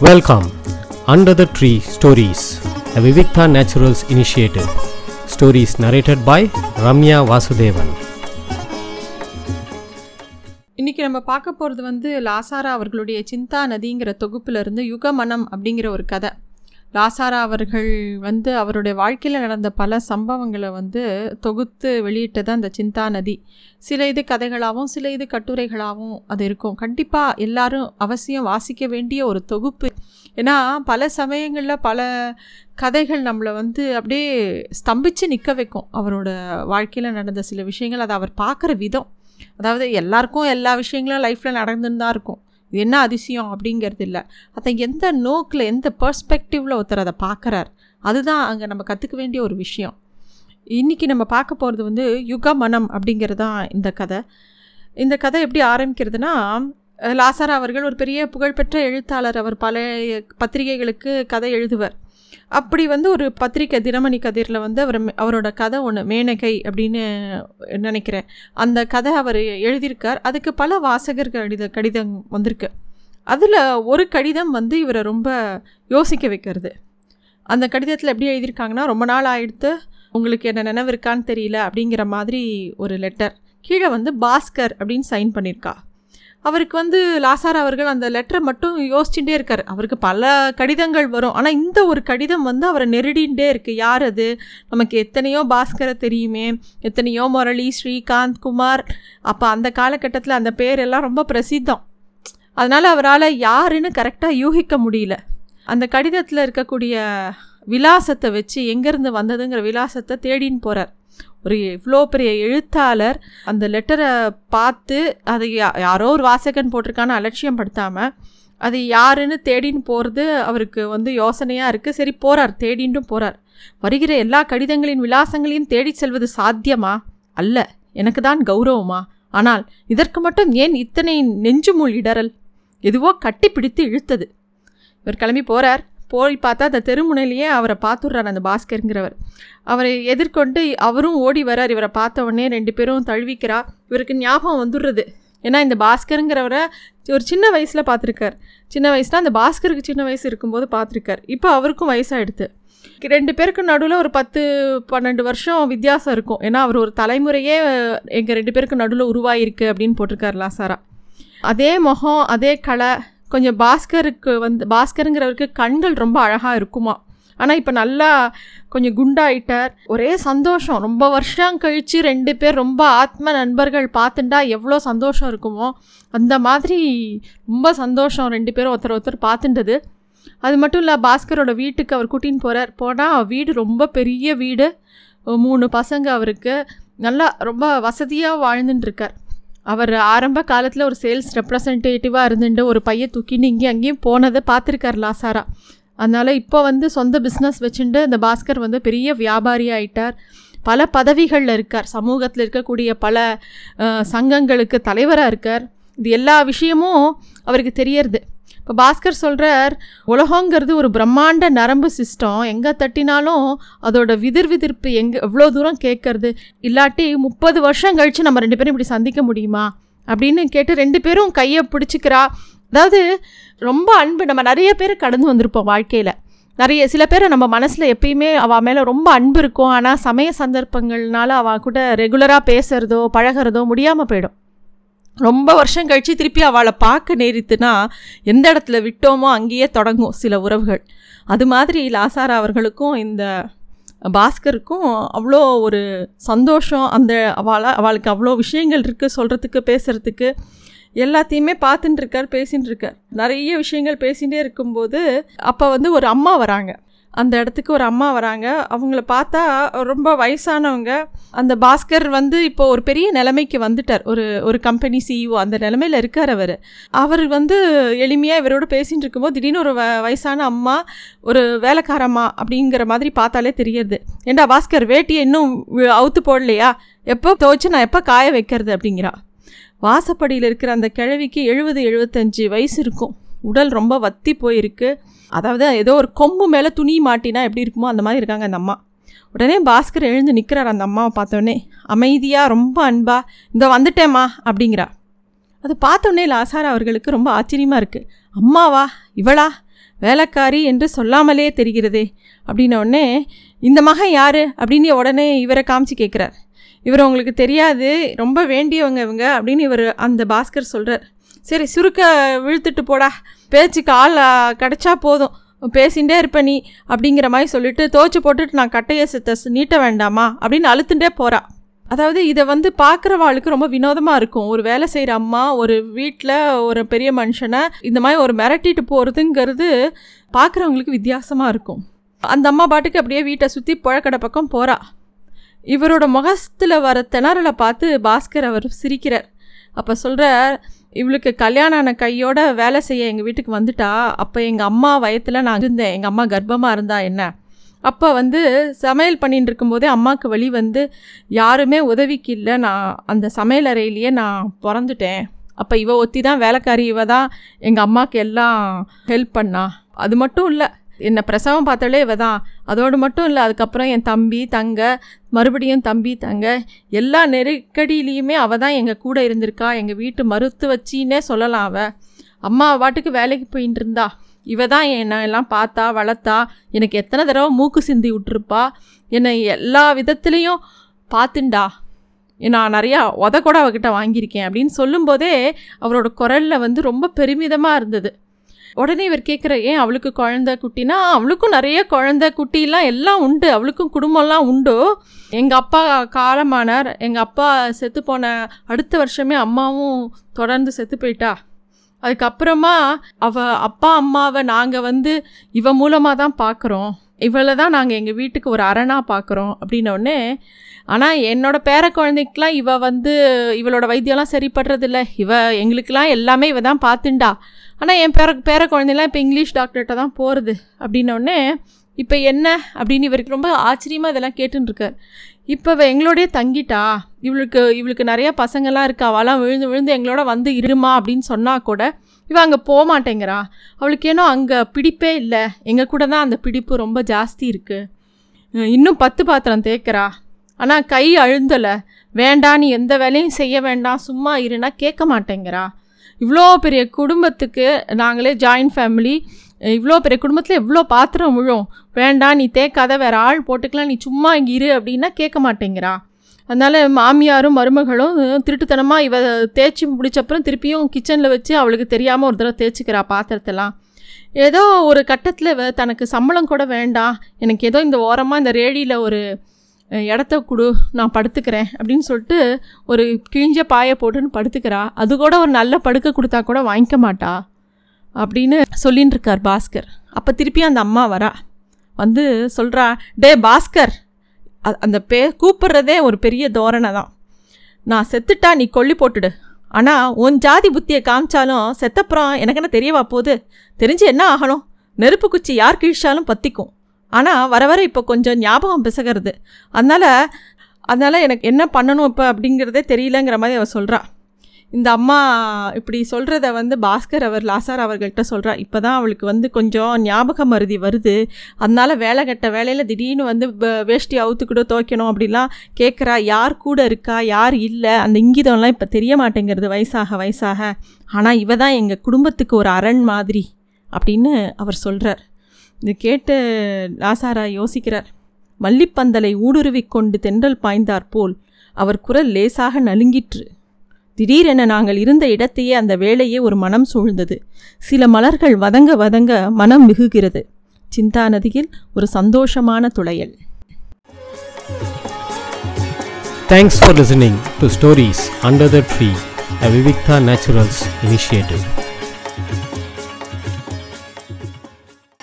Welcome under the tree stories a Vivikta naturals initiative stories narrated by Ramya Vasudevan இன்னைக்கு நம்ம பார்க்க போகிறது வந்து லாசாரா அவர்களுடைய சிந்தா நதிங்கிற தொகுப்பிலிருந்து யுகமனம் அப்படிங்கிற ஒரு கதை லாசாரா அவர்கள் வந்து அவருடைய வாழ்க்கையில் நடந்த பல சம்பவங்களை வந்து தொகுத்து வெளியிட்டது அந்த சிந்தா நதி. சில இது கதைகளாகவும் சில இது கட்டுரைகளாகவும் அது இருக்கும். கண்டிப்பாக எல்லாரும் அவசியம் வாசிக்க வேண்டிய ஒரு தொகுப்பு. ஏன்னா பல சமயங்களில் பல கதைகள் நம்மளை வந்து அப்படியே ஸ்தம்பித்து நிற்க வைக்கும். அவரோட வாழ்க்கையில் நடந்த சில விஷயங்கள் அதை அவர் பார்க்குற விதம். அதாவது எல்லாருக்கும் எல்லா விஷயங்களும் லைஃப்பில் நடந்துன்னு தான் இருக்கும். இது என்ன அதிசயம் அப்படிங்கிறது இல்லை. அதை எந்த நோக்கில் எந்த பர்ஸ்பெக்டிவில் ஒருத்தர் அதை பார்க்குறார் அதுதான் அங்கே நம்ம கற்றுக்க வேண்டிய ஒரு விஷயம். இன்றைக்கி நம்ம பார்க்க போகிறது வந்து யுக மனம் அப்படிங்கிறது தான் இந்த கதை. இந்த கதை எப்படி ஆரம்பிக்கிறதுனா லாசாரா அவர்கள் ஒரு பெரிய புகழ்பெற்ற எழுத்தாளர் அவர் பல பத்திரிகைகளுக்கு கதை எழுதுவர். அப்படி வந்து ஒரு பத்திரிக்கை தினமணி கதிரில் வந்து அவர் அவரோட கதை ஒன்று மேனகை அப்படின்னு நினைக்கிறேன். அந்த கதை அவர் எழுதியிருக்கார். அதுக்கு பல வாசகர்கள் கடித கடிதம் வந்திருக்கு. அதில் ஒரு கடிதம் வந்து இவரை ரொம்ப யோசிக்க வைக்கிறது. அந்த கடிதத்தில் எப்படி எழுதியிருக்காங்கன்னா ரொம்ப நாள் ஆயிடுத்து உங்களுக்கு என்ன நினைவு இருக்கான்னு தெரியல அப்படிங்கிற மாதிரி ஒரு லெட்டர் கீழே வந்து பாஸ்கர் அப்படின்னு சைன் பண்ணியிருக்கா. அவருக்கு வந்து லாசார் அவர்கள் அந்த லெட்டரை மட்டும் யோசிச்சுட்டே இருக்கார். அவருக்கு பல கடிதங்கள் வரும். ஆனால் இந்த ஒரு கடிதம் வந்து அவரை நெருடின்ண்டே இருக்குது யார் அது? நமக்கு எத்தனையோ பாஸ்கரை தெரியுமே. எத்தனையோ முரளி ஸ்ரீகாந்த் குமார். அப்போ அந்த காலகட்டத்தில் அந்த பேர் எல்லாம் ரொம்ப பிரசித்தம். அதனால் அவரால் யாருன்னு கரெக்டாக யூகிக்க முடியல. அந்த கடிதத்தில் இருக்கக்கூடிய விலாசத்தை வச்சு எங்கேருந்து வந்ததுங்கிற விலாசத்தை தேடின்னு போகிறார் ஒரு இவ்வளோ பெரிய எழுத்தாளர். அந்த லெட்டரை பார்த்து அதை யாரோ ஒரு வாசகன் போட்டிருக்கான்னு அலட்சியம் படுத்தாமல் அது யாருன்னு தேடின்னு போகிறது அவருக்கு வந்து யோசனையாக இருக்குது சரி போகிறார் தேடின்ட்டும் போகிறார் வருகிற எல்லா கடிதங்களின் விலாசங்களையும் தேடி செல்வது சாத்தியமா? அல்ல எனக்கு தான் கௌரவமா? ஆனால் இதற்கு மட்டும் ஏன் இத்தனை நெஞ்சுமுள் இடறல்? எதுவோ கட்டி பிடித்து இழுத்தது. இவர் கிளம்பி போகிறார் போய் பார்த்தா அந்த தெருமுனையிலேயே அவரை பார்த்துடுறார் அந்த பாஸ்கருங்கிறவர். அவரை எதிர்கொண்டு அவரும் ஓடி வரார் இவரை பார்த்த உடனே ரெண்டு பேரும் தழுவிக்கிறா. இவருக்கு ஞாபகம் வந்துடுறது. ஏன்னா இந்த பாஸ்கருங்கிறவரை ஒரு சின்ன வயசில் பார்த்துருக்கார். சின்ன வயசில் அந்த பாஸ்கருக்கு சின்ன வயசு இருக்கும்போது பார்த்துருக்கார். இப்போ அவருக்கும் வயசாகிடுது ரெண்டு பேருக்கு நடுவில் ஒரு பத்து பன்னெண்டு வருஷம் வித்தியாசம் இருக்கும். ஏன்னா அவர் ஒரு தலைமுறையே எங்கள் ரெண்டு பேருக்கு நடுவில் உருவாயிருக்கு அப்படின்னு போட்டிருக்கார் லாசாரா. அதே முகம் அதே கலை கொஞ்சம் பாஸ்கருக்கு வந்து பாஸ்கருங்கிறவருக்கு கண்கள் ரொம்ப அழகாக இருக்குமா? ஆனால் இப்போ நல்லா கொஞ்சம் குண்டாயிட்டார். ஒரே சந்தோஷம். ரொம்ப வருஷம் கழித்து ரெண்டு பேர் ரொம்ப ஆத்ம நண்பர்கள் பார்த்துட்டா எவ்வளோ சந்தோஷம் இருக்குமோ அந்த மாதிரி ரொம்ப சந்தோஷம் ரெண்டு பேரும் ஒருத்தர் ஒருத்தர் பார்த்துட்டது. அது மட்டும் இல்லை பாஸ்கரோட வீட்டுக்கு அவர் கூட்டின்னு போகிறார் போனால் வீடு ரொம்ப பெரிய வீடு. மூணு பசங்க அவருக்கு. நல்லா ரொம்ப வசதியாக வாழ்ந்துட்டுருக்கார். அவர் ஆரம்ப காலத்தில் ஒரு சேல்ஸ் ரெப்ரசன்டேட்டிவாக இருந்துட்டு ஒரு பையன் தூக்கின்னு இங்கேயும் அங்கேயும் போனதை பார்த்துருக்கார் லாசாரா. அதனால் இப்போ வந்து சொந்த பிஸ்னஸ் வச்சுட்டு இந்த பாஸ்கர் வந்து பெரிய வியாபாரி ஆயிட்டார். பல பதவிகளில் இருக்கார். சமூகத்தில் இருக்கக்கூடிய பல சங்கங்களுக்கு தலைவராக இருக்கார். இது எல்லா விஷயமும் அவருக்கு தெரியறது. இப்போ பாஸ்கர் சொல்கிறார் உலகங்கிறது ஒரு பிரம்மாண்ட நரம்பு சிஸ்டம். எங்கே தட்டினாலும் அதோட விதிர் விதிர்ப்பு எங்கே எவ்வளோ தூரம் கேட்கறது? இல்லாட்டி முப்பது வருஷம் கழித்து நம்ம ரெண்டு பேரும் இப்படி சந்திக்க முடியுமா? அப்படின்னு கேட்டு ரெண்டு பேரும் கையை பிடிச்சிக்கிறா. அதாவது ரொம்ப அன்பு. நம்ம நிறைய பேர் கடந்து வந்திருப்போம் வாழ்க்கையில். நிறைய சில பேர் நம்ம மனசில் எப்பயுமே அவள் மேலே ரொம்ப அன்பு இருக்கும். ஆனால் சமய சந்தர்ப்பங்கள்னால அவள் கூட ரெகுலராக பேசுகிறதோ பழகிறதோ முடியாமல் போயிடும். ரொம்ப வருஷம் கழித்து திருப்பி அவளை பார்க்க நேரித்துனா எந்த இடத்துல விட்டோமோ அங்கேயே தொடங்கும் சில உறவுகள். அது மாதிரி லாசாரா அவர்களுக்கும் இந்த பாஸ்கருக்கும் அவ்வளோ ஒரு சந்தோஷம். அந்த அவளை அவளுக்கு அவ்வளோ விஷயங்கள் இருக்குது சொல்கிறதுக்கு பேசுகிறதுக்கு எல்லாத்தையுமே பார்த்துட்டுருக்கார் பேசின்னு இருக்கார். நிறைய விஷயங்கள் பேசிகிட்டே இருக்கும்போது அப்போ வந்து ஒரு அம்மா வராங்க. அந்த இடத்துக்கு ஒரு அம்மா வராங்க. அவங்கள பார்த்தா ரொம்ப வயசானவங்க. அந்த பாஸ்கர் வந்து இப்போ ஒரு பெரிய நிலைமைக்கு வந்துட்டார். ஒரு ஒரு கம்பெனி சிஇஓ அந்த நிலமையில் இருக்கார் அவர். அவர் வந்து எளிமையாக இவரோட பேசிகிட்டு இருக்கும்போது திடீர்னு ஒரு வ வயசான அம்மா ஒரு வேலைக்காரம்மா அப்படிங்கிற மாதிரி பார்த்தாலே தெரியுது ஏண்டா பாஸ்கர் வேட்டியை இன்னும் அவுத்து போடலையா? எப்போ துவைச்சு நான் எப்போ காய வைக்கிறது அப்படிங்கிறா. வாசப்படியில் இருக்கிற அந்த கிழவிக்கு எழுபது எழுபத்தஞ்சு வயசு இருக்கும். உடல் ரொம்ப வத்தி போயிருக்கு. அதாவது ஏதோ ஒரு கொம்பு மேலே துணி மாட்டினா எப்படி இருக்குமோ அந்த மாதிரி இருக்காங்க அந்த அம்மா. உடனே பாஸ்கர் எழுந்து நிற்கிறார் அந்த அம்மாவை பார்த்தோன்னே அமைதியாக ரொம்ப அன்பா இந்த வந்துட்டேம்மா அப்படிங்கிறா. அது பார்த்தோன்னே லாசாரா அவர்களுக்கு ரொம்ப ஆச்சரியமாக இருக்குது அம்மாவா இவளா? வேலைக்காரி என்று சொல்லாமலே தெரிகிறதே அப்படின்னோடனே இந்த மகன் யார்? அப்படின்னு உடனே இவரை காமிச்சு கேட்குறார் இவர் உங்களுக்கு தெரியாது ரொம்ப வேண்டியவங்க இவங்க அப்படின்னு இவர் அந்த பாஸ்கர் சொல்கிறார் சரி சுருக்க விழுத்துட்டு போடா பேச்சுக்கு ஆள் கிடச்சா கிடைச்சா போதும். பேசிகிட்டே இருப்ப நீ அப்படிங்கிற மாதிரி சொல்லிட்டு தோச்சு போட்டுட்டு நான் கட்டையை சித்த நீட்ட வேண்டாமா அப்படின்னு அழுத்துட்டே போகிறா அதாவது இதை வந்து பார்க்குறவாளுக்கு ரொம்ப வினோதமாக இருக்கும். ஒரு வேலை செய்கிற அம்மா ஒரு வீட்டில் ஒரு பெரிய மனுஷனை இந்த மாதிரி ஒரு மிரட்டிட்டு போகிறதுங்கிறது பார்க்குறவங்களுக்கு வித்தியாசமாக இருக்கும். அந்த அம்மா பாட்டுக்கு அப்படியே வீட்டை சுற்றி புழக்கடை பக்கம் போகிறா இவரோட முகத்தில் வர திணறலை பார்த்து பாஸ்கர் அவர் சிரிக்கிறார். அப்போ சொல்கிறார் இவளுக்கு கல்யாணம் ஆன கையோட வேலை செய்ய எங்கள் வீட்டுக்கு வந்துட்டா. அப்போ எங்கள் அம்மா வயத்தில் நான் இருந்தேன். எங்கள் அம்மா கர்ப்பமாக இருந்தா என்ன? அப்போ வந்து சமையல் பண்ணிட்டு இருக்கும்போதே அம்மாவுக்கு வழி வந்து யாருமே உதவிக்கு இல்லை. நான் அந்த சமையல் அறையிலேயே நான் பிறந்துட்டேன். அப்போ இவ ஒத்தி தான் வேலைக்காரி. இவ தான் எங்கள் அம்மாவுக்கு எல்லாம் ஹெல்ப் பண்ணா. அது மட்டும் இல்லை. என்னை பிரசவம் பார்த்தாலே இவ தான் அதோடு மட்டும் இல்லை அதுக்கப்புறம் என் தம்பி தங்க மறுபடியும் தம்பி தங்க எல்லா நெருக்கடியிலையுமே அவள் தான் எங்கள் கூட இருந்திருக்கா. எங்கள் வீட்டு மறுத்து வச்சின்னே சொல்லலாம் அவள் அம்மா பாட்டுக்கு வேலைக்கு போயின்னு இருந்தா இவ தான் என்னை எல்லாம் பார்த்தா வளர்த்தா. எனக்கு எத்தனை தடவை மூக்கு சிந்தி விட்டுருப்பா. என்னை எல்லா விதத்துலேயும் பார்த்துண்டா. நான் நிறையா உத கூட அவகிட்ட வாங்கியிருக்கேன் அப்படின்னு சொல்லும்போதே அவரோட குரலில் வந்து ரொம்ப பெருமிதமாக இருந்தது. உடனே இவர் கேட்குற ஏன் அவளுக்கு குழந்த குட்டினா? அவளுக்கும் நிறைய குழந்த குட்டிலாம் எல்லாம் உண்டு. அவளுக்கும் குடும்பம்லாம் உண்டு. எங்கள் அப்பா காலமானார். எங்கள் அப்பா செத்து போன அடுத்த வருஷமே அம்மாவும் தொடர்ந்து செத்து போயிட்டா. அதுக்கப்புறமா அவ அப்பா அம்மாவை நாங்கள் வந்து இவ மூலமாக தான் பார்க்குறோம் இவளை தான் நாங்கள் எங்கள் வீட்டுக்கு ஒரு அரணாக பார்க்குறோம் அப்படின்னோடனே ஆனால் என்னோட பேர குழந்தைக்கெலாம் இவ வந்து இவளோட வைத்தியம்லாம் சரிப்படுறதில்ல. இவ எங்களுக்கெல்லாம் எல்லாமே இவ தான் பார்த்துண்டா ஆனால் என் பேர பேர குழந்தைலாம் இப்போ இங்கிலீஷ் டாக்டர்கிட்ட தான் போகிறது அப்படின்னோடனே இப்போ என்ன? அப்படின்னு இவருக்கு ரொம்ப ஆச்சரியமாக இதெல்லாம் கேட்டுருக்கார் இப்போ இவ எங்களோடய தங்கிட்டா? இவளுக்கு இவளுக்கு நிறையா பசங்கள்லாம் இருக்கா. அவளாம் விழுந்து விழுந்து எங்களோட வந்து இருமா? அப்படின்னு சொன்னால் கூட இவன் அங்கே போக மாட்டேங்கிறா அவளுக்கு ஏனோ அங்கே பிடிப்பே இல்லை. எங்கள் கூட தான் அந்த பிடிப்பு ரொம்ப ஜாஸ்தி இருக்குது இன்னும் பத்து பாத்திரம் தேய்க்கிறா. ஆனால் கை அழுந்தலை. வேண்டாம் நீ எந்த வேலையும் செய்ய வேண்டாம் சும்மா இருன்னா கேட்க மாட்டேங்கிறா. இவ்வளோ பெரிய குடும்பத்துக்கு நாங்களே ஜாயின்ட் ஃபேமிலி இவ்வளோ பெரிய குடும்பத்தில் எவ்வளோ பாத்திரம் விழும்? வேண்டாம் நீ தேக்காத வேறு ஆள் போட்டுக்கலாம் நீ சும்மா இங்கே இரு அப்படின்னா கேட்க மாட்டேங்கிறா. அதனால் மாமியாரும் மருமகளும் திருட்டுத்தனமாக இவ தேய்ச்சி முடிச்சப்புறம் திருப்பியும் கிச்சனில் வச்சு அவளுக்கு தெரியாமல் ஒரு தடவை தேய்ச்சிக்கிறா பாத்திரத்தெல்லாம். ஏதோ ஒரு கட்டத்தில் தனக்கு சம்பளம் கூட வேண்டாம். எனக்கு ஏதோ இந்த ஓரமாக இந்த ரேடியில் ஒரு இடத்த கொடு நான் படுத்துக்கிறேன் அப்படின்னு சொல்லிட்டு ஒரு கிழிஞ்ச பாயை போட்டுன்னு படுத்துக்கிறா. அது கூட ஒரு நல்ல படுக்கை கொடுத்தா கூட வாங்கிக்க மாட்டா அப்படின்னு சொல்லின்னு இருக்கார் பாஸ்கர். அப்போ திருப்பி அந்த அம்மா வரா. வந்து சொல்கிறா டே பாஸ்கர் அந்த பே கூப்பிட்றதே ஒரு பெரிய தோரணை தான். நான் செத்துட்டா நீ கொல்லி போட்டுடு. ஆனால் உன் ஜாதி புத்தியை காமிச்சாலும் செத்தப்புறம் எனக்கு என்ன தெரியவா போகுது? தெரிஞ்சு என்ன ஆகணும்? நெருப்பு குச்சி யார் கிழிச்சாலும் பற்றிக்கும் ஆனால் வர வர இப்போ கொஞ்சம் ஞாபகம் பிசகிறது. அதனால் அதனால் எனக்கு என்ன பண்ணணும் இப்போ அப்படிங்கிறதே தெரியலங்கிற மாதிரி அவள் சொல்கிறான் இந்த அம்மா இப்படி சொல்கிறத வந்து பாஸ்கர் அவர் லாசார் அவர்கள்ட்ட சொல்கிறா இப்போ தான் அவளுக்கு வந்து கொஞ்சம் ஞாபக மருதி வருது. அதனால் வேலை கட்ட வேலையில் திடீர்னு வந்து வேஷ்டி அவுத்துக்கிட்டோ துவைக்கணும் அப்படிலாம் கேட்குறா யார் கூட இருக்கா? யார் இல்லை? அந்த இங்கிதம்லாம் இப்போ தெரிய மாட்டேங்கிறது வயசாக வயசாக. ஆனால் இவ தான் எங்கள் குடும்பத்துக்கு ஒரு அரண் மாதிரி அப்படின்னு அவர் சொல்கிறார் இது கேட்டு லாசாரா யோசிக்கிறார். மல்லிப்பந்தலை ஊடுருவி கொண்டு தென்றல் பாய்ந்தார் போல் அவர் குரல் லேசாக நலுங்கிற்று. திடீரென நாங்கள் இருந்த இடத்தையே அந்த வேளையே ஒரு மனம் சூழ்ந்தது. சில மலர்கள் வதங்க வதங்க மனம் மிகுகிறது. சிந்தா நதியில் ஒரு சந்தோஷமான துளையல். Thanks for listening to stories under the tree a Vivikta naturals initiative